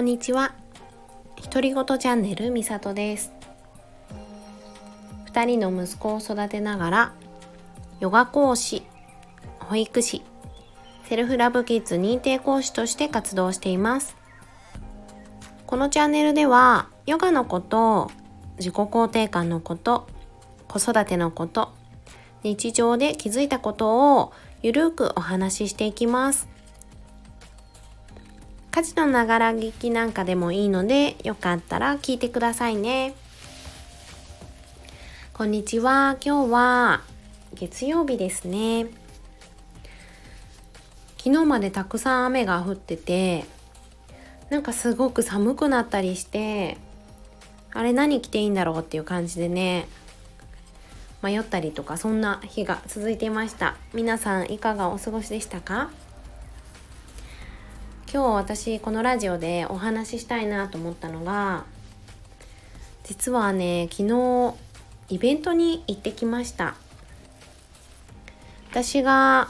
こんにちは。独り言チャンネルみさとです。2人の息子を育てながらヨガ講師保育士セルフラブキッズ認定講師として活動しています。このチャンネルではヨガのこと自己肯定感のこと子育てのこと日常で気づいたことをゆるくお話ししていきます。家事のながら聞きなんかでもいいのでよかったら聞いてくださいね。こんにちは。今日は月曜日ですね。昨日までたくさん雨が降っててなんかすごく寒くなったりしてあれ何着ていいんだろうっていう感じでね迷ったりとかそんな日が続いていました。皆さんいかがお過ごしでしたか？今日私このラジオでお話ししたいなと思ったのが実はね昨日イベントに行ってきました。私が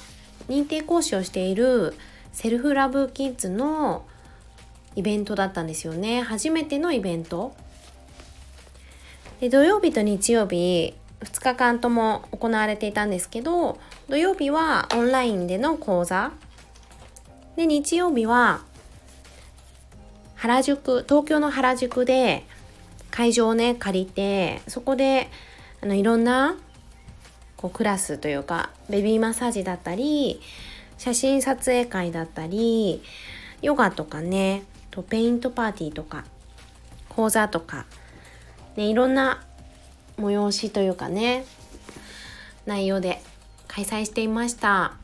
認定講師をしているセルフラブキッズのイベントだったんですよね。初めてのイベント。で土曜日と日曜日2日間とも行われていたんですけど土曜日はオンラインでの講座で日曜日は原宿東京の原宿で会場をね借りてそこであのいろんなこうクラスというかベビーマッサージだったり写真撮影会だったりヨガとかねとペイントパーティーとか講座とか、ね、いろんな催しというかね内容で開催していました。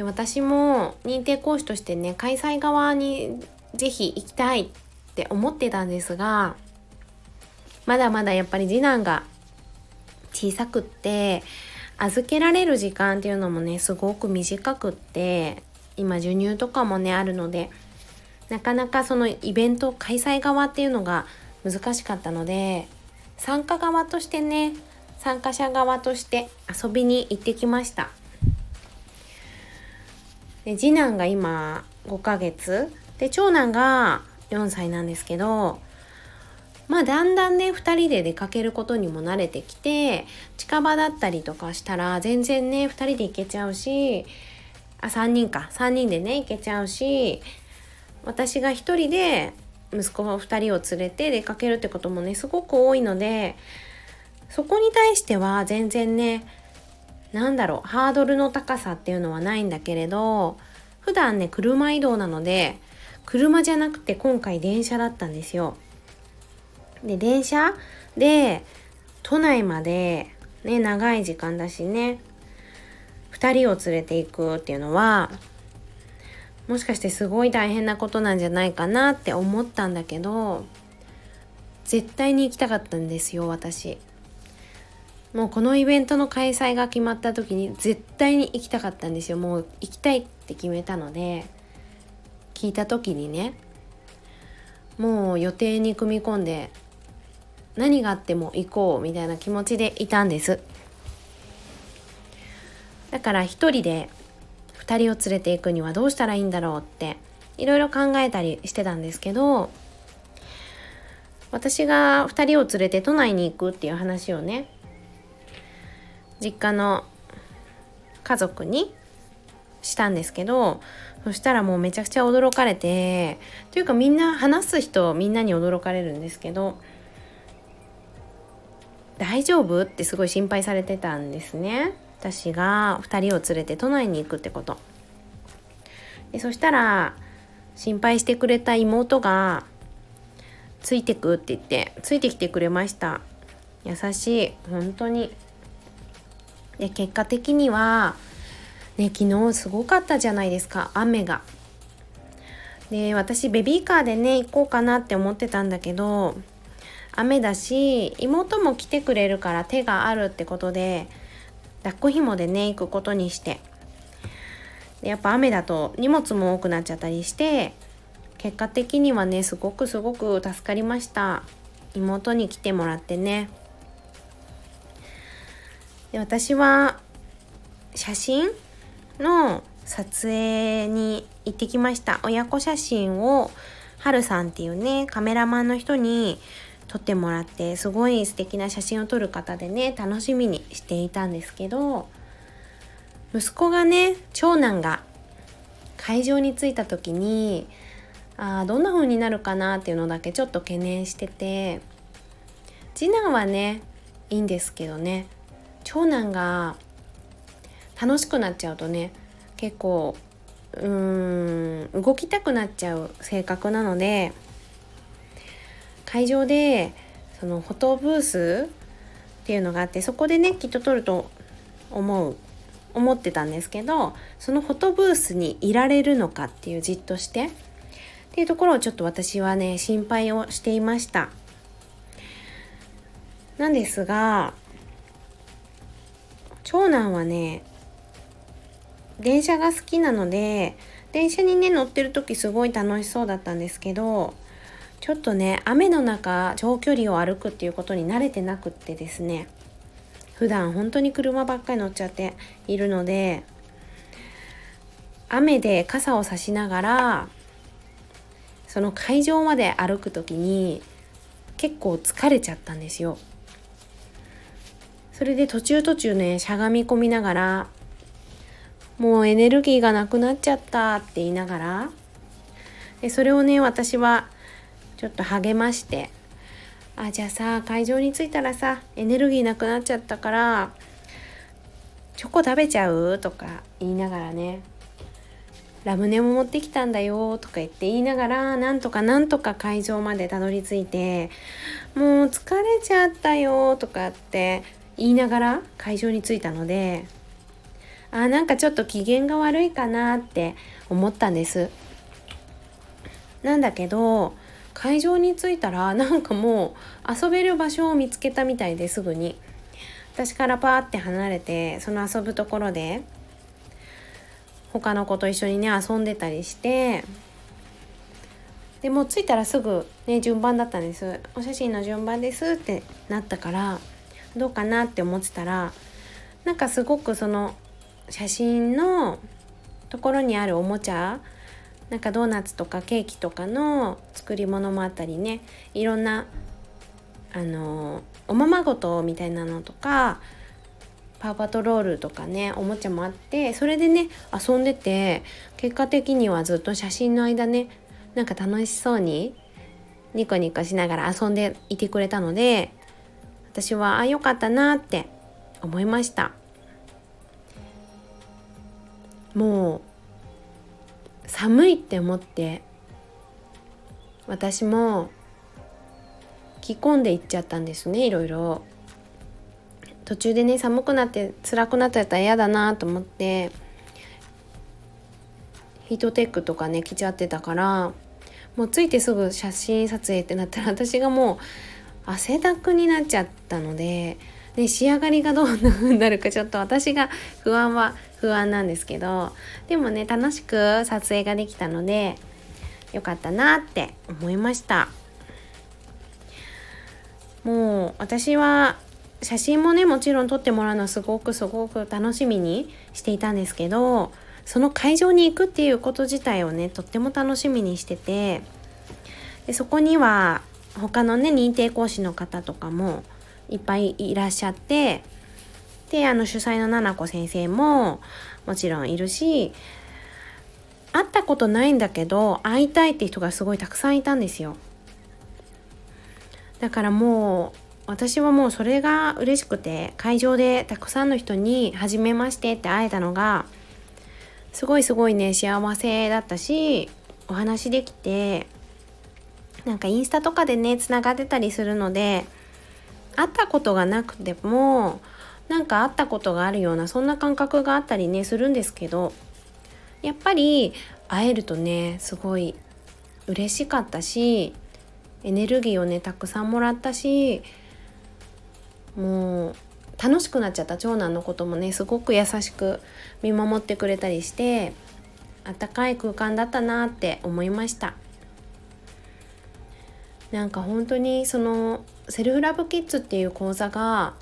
で私も認定講師としてね開催側に是非行きたいって思ってたんですがまだまだやっぱり次男が小さくって預けられる時間っていうのもねすごく短くって今授乳とかもねあるのでなかなかそのイベント開催側っていうのが難しかったので参加側としてね参加者側として遊びに行ってきました。で次男が今5ヶ月。で長男が4歳なんですけどまあだんだんね2人で出かけることにも慣れてきて近場だったりとかしたら全然ね2人で行けちゃうしあ3人か。3人でね行けちゃうし私が1人で息子2人を連れて出かけるってこともねすごく多いのでそこに対しては全然ね何だろうハードルの高さっていうのはないんだけれど普段ね車移動なので車じゃなくて今回電車だったんですよ。で電車で都内までね長い時間だしね2人を連れていくっていうのはもしかしてすごい大変なことなんじゃないかなって思ったんだけど絶対に行きたかったんですよ私もうこのイベントの開催が決まった時に絶対に行きたかったんですよ。もう行きたいって決めたので聞いた時にねもう予定に組み込んで何があっても行こうみたいな気持ちでいたんです。だから一人で2人を連れていくにはどうしたらいいんだろうっていろいろ考えたりしてたんですけど私が2人を連れて都内に行くっていう話をね実家の家族にしたんですけどそしたらもうめちゃくちゃ驚かれてというかみんな話す人みんなに驚かれるんですけど大丈夫ってすごい心配されてたんですね。私が2人を連れて都内に行くってこと。でそしたら心配してくれた妹がついてくって言ってついてきてくれました。優しい。本当にで結果的にはね昨日すごかったじゃないですか雨が。で私ベビーカーでね行こうかなって思ってたんだけど雨だし妹も来てくれるから手があるってことで抱っこ紐でね行くことにして。でやっぱ雨だと荷物も多くなっちゃったりして結果的にはねすごくすごく助かりました。妹に来てもらってね。で私は写真の撮影に行ってきました。親子写真をはるさんっていうねカメラマンの人に撮ってもらってすごい素敵な写真を撮る方でね楽しみにしていたんですけど息子がね長男が会場に着いた時にあどんな風になるかなっていうのだけちょっと懸念してて次男はねいいんですけどね長男が楽しくなっちゃうとね結構うーん動きたくなっちゃう性格なので会場でそのフォトブースっていうのがあってそこでねきっと撮ると思う思ってたんですけどそのフォトブースにいられるのかっていうじっとしてっていうところをちょっと私はね心配をしていました。なんですが長男はね電車が好きなので電車にね乗ってる時すごい楽しそうだったんですけどちょっとね雨の中長距離を歩くっていうことに慣れてなくってですね普段本当に車ばっかり乗っちゃっているので雨で傘を差しながらその会場まで歩く時に結構疲れちゃったんですよ。それで途中途中ねしゃがみ込みながらもうエネルギーがなくなっちゃったって言いながらでそれをね私はちょっと励ましてあじゃあさ会場に着いたらさエネルギーなくなっちゃったからチョコ食べちゃう？とか言いながらねラムネも持ってきたんだよ？とか言って言いながらなんとかなんとか会場までたどり着いてもう疲れちゃったよ？とかって言いながら会場に着いたのであなんかちょっと機嫌が悪いかなって思ったんです。なんだけど会場に着いたらなんかもう遊べる場所を見つけたみたいですぐに。私からパーって離れてその遊ぶところで他の子と一緒にね遊んでたりしてでもう着いたらすぐね順番だったんです。お写真の順番ですってなったからどうかなって思ってたらなんかすごくその写真のところにあるおもちゃなんかドーナツとかケーキとかの作り物もあったりねいろんなあのおままごとみたいなのとかパウパトロールとかねおもちゃもあってそれでね遊んでて結果的にはずっと写真の間ねなんか楽しそうにニコニコしながら遊んでいてくれたので私はあ良かったなって思いました。もう寒いって思って私も着込んでいっちゃったんですねいろいろ。途中でね寒くなって辛くなっちゃったら嫌だなと思ってヒートテックとかね着ちゃってたからもうついてすぐ写真撮影ってなったら私がもう汗だくになっちゃったのでで仕上がりがどんな風になるかちょっと私が不安は不安なんですけどでもね楽しく撮影ができたのでよかったなって思いました。もう私は写真もねもちろん撮ってもらうのはすごくすごく楽しみにしていたんですけどその会場に行くっていうこと自体をねとっても楽しみにしててでそこには他のね認定講師の方とかもいっぱいいらっしゃってであの主催のななこ先生ももちろんいるし会ったことないんだけど会いたいって人がすごいたくさんいたんですよ。だからもう私はもうそれが嬉しくて会場でたくさんの人に「初めまして」って会えたのがすごいすごいね幸せだったしお話できてなんかインスタとかでねつながってたりするので会ったことがなくてもなんか会ったことがあるようなそんな感覚があったりねするんですけどやっぱり会えるとねすごい嬉しかったしエネルギーをねたくさんもらったしもう楽しくなっちゃった長男のこともねすごく優しく見守ってくれたりしてあったかい空間だったなって思いました。なんか本当にそのセルフラブキッズっていう講座が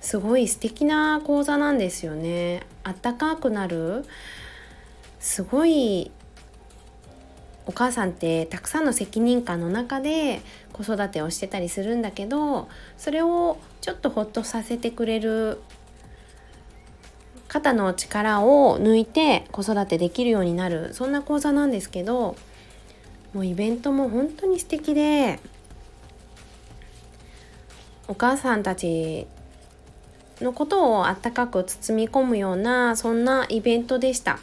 すごい素敵な講座なんですよね。あったかくなる。すごいお母さんってたくさんの責任感の中で子育てをしてたりするんだけどそれをちょっとほっとさせてくれる肩の力を抜いて子育てできるようになる。そんな講座なんですけどもうイベントも本当に素敵でお母さんたちのことをあったかく包み込むようなそんなイベントでした。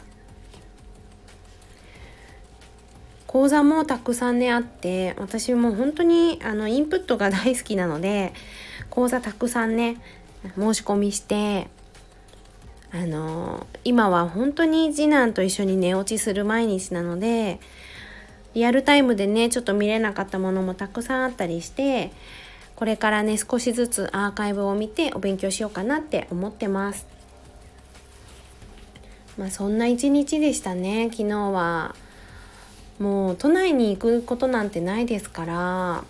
講座もたくさんねあって私も本当にあのインプットが大好きなので講座たくさんね申し込みしてあの今は本当に次男と一緒に寝落ちする毎日なのでリアルタイムでねちょっと見れなかったものもたくさんあったりしてこれからね少しずつアーカイブを見てお勉強しようかなって思ってます。まあそんな一日でしたね昨日は。もう都内に行くことなんてないですから。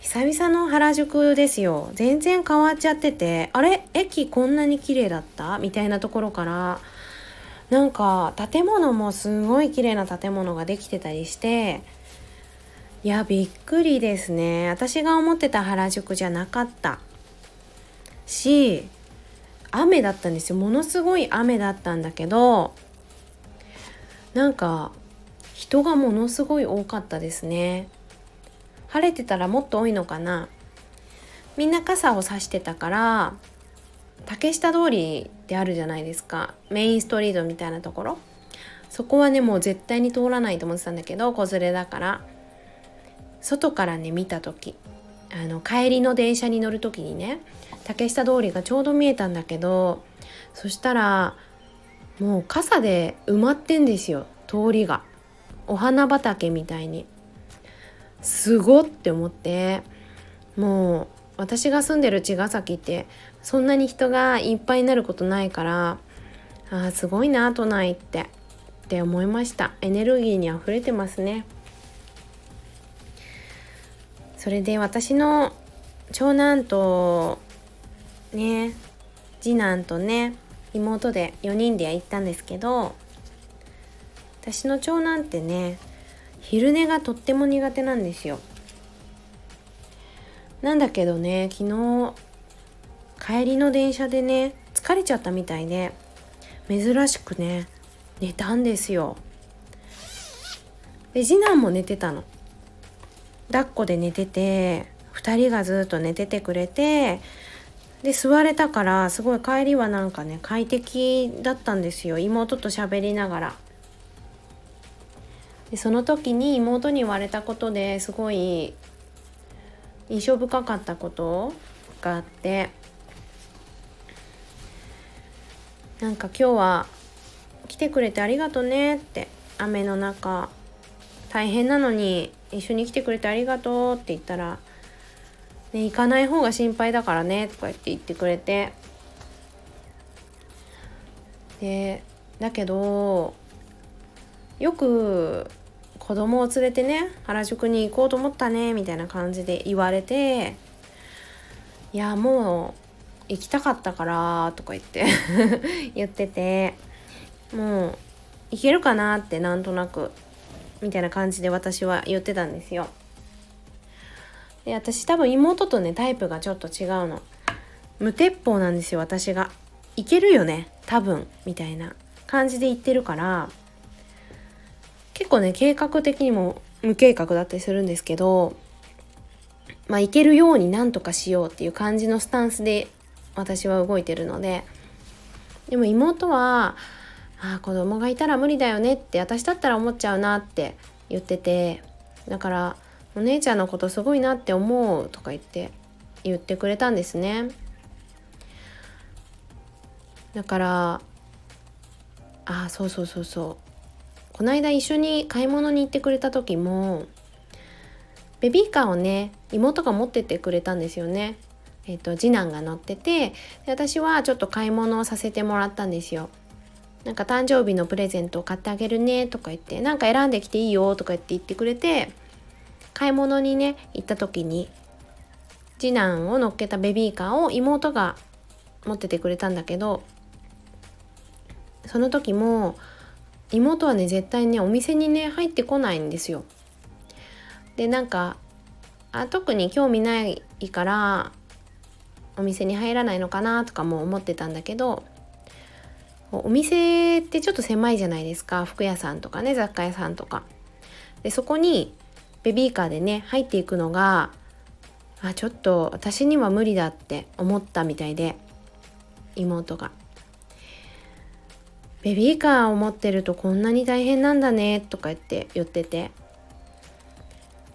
久々の原宿ですよ。全然変わっちゃっててあれ？駅こんなに綺麗だった？みたいなところからなんか建物もすごい綺麗な建物ができてたりしていやびっくりですね。私が思ってた原宿じゃなかった。し雨だったんですよ。ものすごい雨だったんだけどなんか人がものすごい多かったですね。晴れてたらもっと多いのかな。みんな傘を差してたから竹下通りってあるじゃないですか。メインストリートみたいなところ。そこはねもう絶対に通らないと思ってたんだけど子連れだから。外からね見た時。あの帰りの電車に乗る時にね竹下通りがちょうど見えたんだけどそしたらもう傘で埋まってんですよ通りが。お花畑みたいに。すごって思って。もう私が住んでる茅ヶ崎ってそんなに人がいっぱいになることないからあすごいな都内ってって思いました。エネルギーにあふれてますね。それで私の長男とね次男とね妹で4人で行ったんですけど私の長男ってね昼寝がとっても苦手なんですよ。なんだけどね昨日帰りの電車でね疲れちゃったみたいで珍しくね寝たんですよ。で次男も寝てたの。抱っこで寝てて2人がずっと寝ててくれてで座れたからすごい帰りはなんかね快適だったんですよ。妹と喋りながら。でその時に妹に言われたことですごい印象深かったことがあってなんか今日は来てくれてありがとねって雨の中大変なのに一緒に来てくれてありがとうって言ったら、ね、行かない方が心配だからねとか言って言ってくれて。でだけどよく子供を連れてね原宿に行こうと思ったねみたいな感じで言われていやもう行きたかったからとか言って 言っててもう行けるかなってなんとなくみたいな感じで私は言ってたんですよ。で私多分妹とねタイプがちょっと違うの。無鉄砲なんですよ私が。いけるよね多分みたいな感じで言ってるから結構ね計画的にも無計画だったりするんですけどまあいけるようになんとかしようっていう感じのスタンスで私は動いてるので。でも妹はああ子供がいたら無理だよねって私だったら思っちゃうなって言ってて。だからお姉ちゃんのことすごいなって思うとか言って言ってくれたんですね。だからあそうそうそうそう。この間一緒に買い物に行ってくれた時もベビーカーをね妹が持ってってくれたんですよね。えーと、次男が乗っててで私はちょっと買い物をさせてもらったんですよ。なんか誕生日のプレゼントを買ってあげるねとか言ってなんか選んできていいよとか言って言ってくれて買い物にね行った時に次男を乗っけたベビーカーを妹が持っててくれたんだけどその時も妹はね絶対ねお店にね入ってこないんですよ。でなんかあ特に興味ないからお店に入らないのかなとかも思ってたんだけどお店ってちょっと狭いじゃないですか服屋さんとかね雑貨屋さんとか。でそこにベビーカーでね入っていくのがあちょっと私には無理だって思ったみたいで妹が。ベビーカーを持ってるとこんなに大変なんだねとか言って言ってて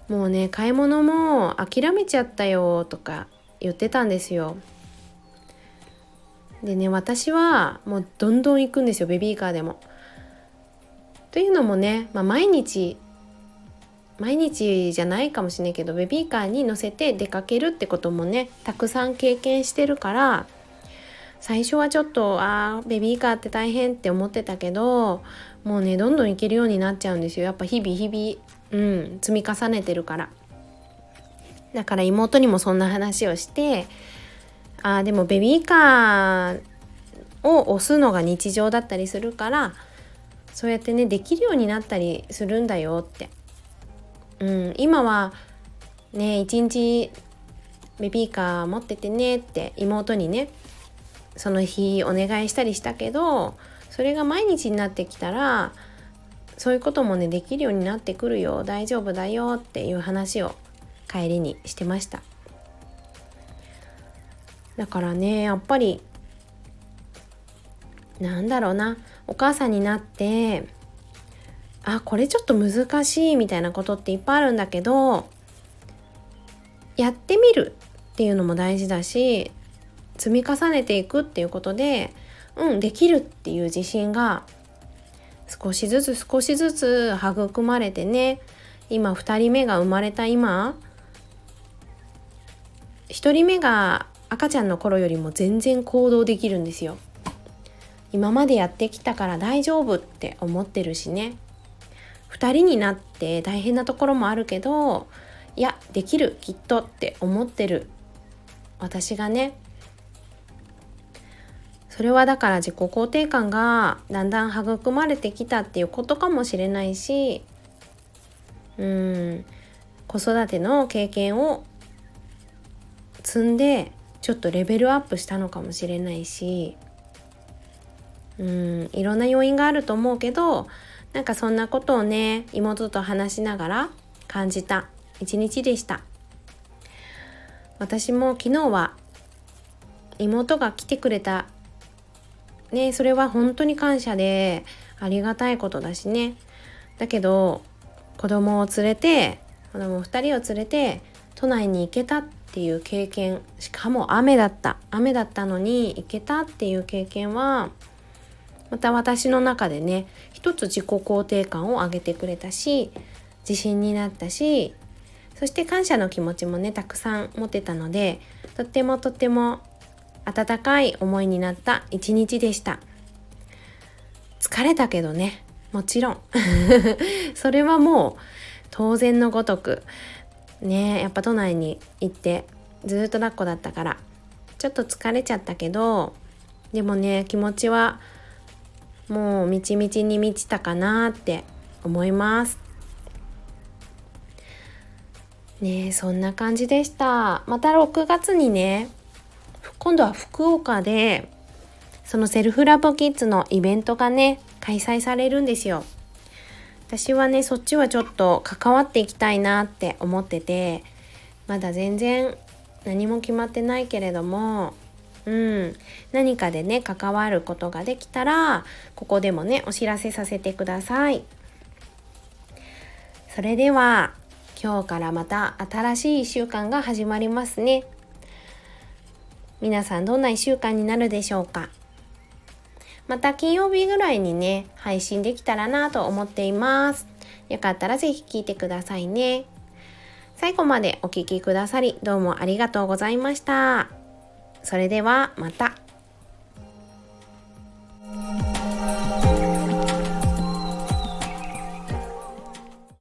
もうね買い物も諦めちゃったよとか言ってたんですよ。でね私はもうどんどん行くんですよベビーカーでも。というのもね、まあ、毎日毎日じゃないかもしれないけどベビーカーに乗せて出かけるってこともねたくさん経験してるから最初はちょっとあーベビーカーって大変って思ってたけどもうねどんどん行けるようになっちゃうんですよ。やっぱ日々日々うん積み重ねてるから。だから妹にもそんな話をしてあーでもベビーカーを押すのが日常だったりするからそうやってねできるようになったりするんだよって、うん、今はね一日ベビーカー持っててねって妹にねその日お願いしたりしたけどそれが毎日になってきたらそういうこともねできるようになってくるよ大丈夫だよっていう話を帰りにしてました。だからねやっぱりなんだろうなお母さんになってあこれちょっと難しいみたいなことっていっぱいあるんだけどやってみるっていうのも大事だし積み重ねていくっていうことでうんできるっていう自信が少しずつ少しずつ育まれてね今2人目が生まれた今1人目が赤ちゃんの頃よりも全然行動できるんですよ。今までやってきたから大丈夫って思ってるしね。2人になって大変なところもあるけどいやできるきっとって思ってる。私がね。それはだから自己肯定感がだんだん育まれてきたっていうことかもしれないしうん子育ての経験を積んでちょっとレベルアップしたのかもしれないしうんいろんな要因があると思うけどなんかそんなことをね妹と話しながら感じた。一日でした。私も昨日は妹が来てくれた。ねそれは本当に感謝でありがたいことだしね。だけど子供を連れて子供2人を連れて都内に行けたってていう経験しかも雨だった。雨だったのに行けたっていう経験はまた私の中でね一つ自己肯定感を上げてくれたし自信になったしそして感謝の気持ちもねたくさん持てたのでとってもとっても温かい思いになった一日でした。疲れたけどねもちろん。それはもう当然のごとくねやっぱ都内に行ってずっと抱っこだったからちょっと疲れちゃったけどでもね気持ちはもうみちみちに満ちたかなって思います。ねそんな感じでした。また6月にね今度は福岡でそのセルフラブキッズのイベントがね開催されるんですよ。私はねそっちはちょっと関わっていきたいなって思っててまだ全然何も決まってないけれどもうん何かでね関わることができたらここでもねお知らせさせてください。それでは今日からまた新しい1週間が始まりますね。皆さんどんな1週間になるでしょうか？また金曜日ぐらいにね、配信できたらなと思っています。よかったらぜひ聞いてくださいね。最後までお聴きくださり、どうもありがとうございました。それではまた。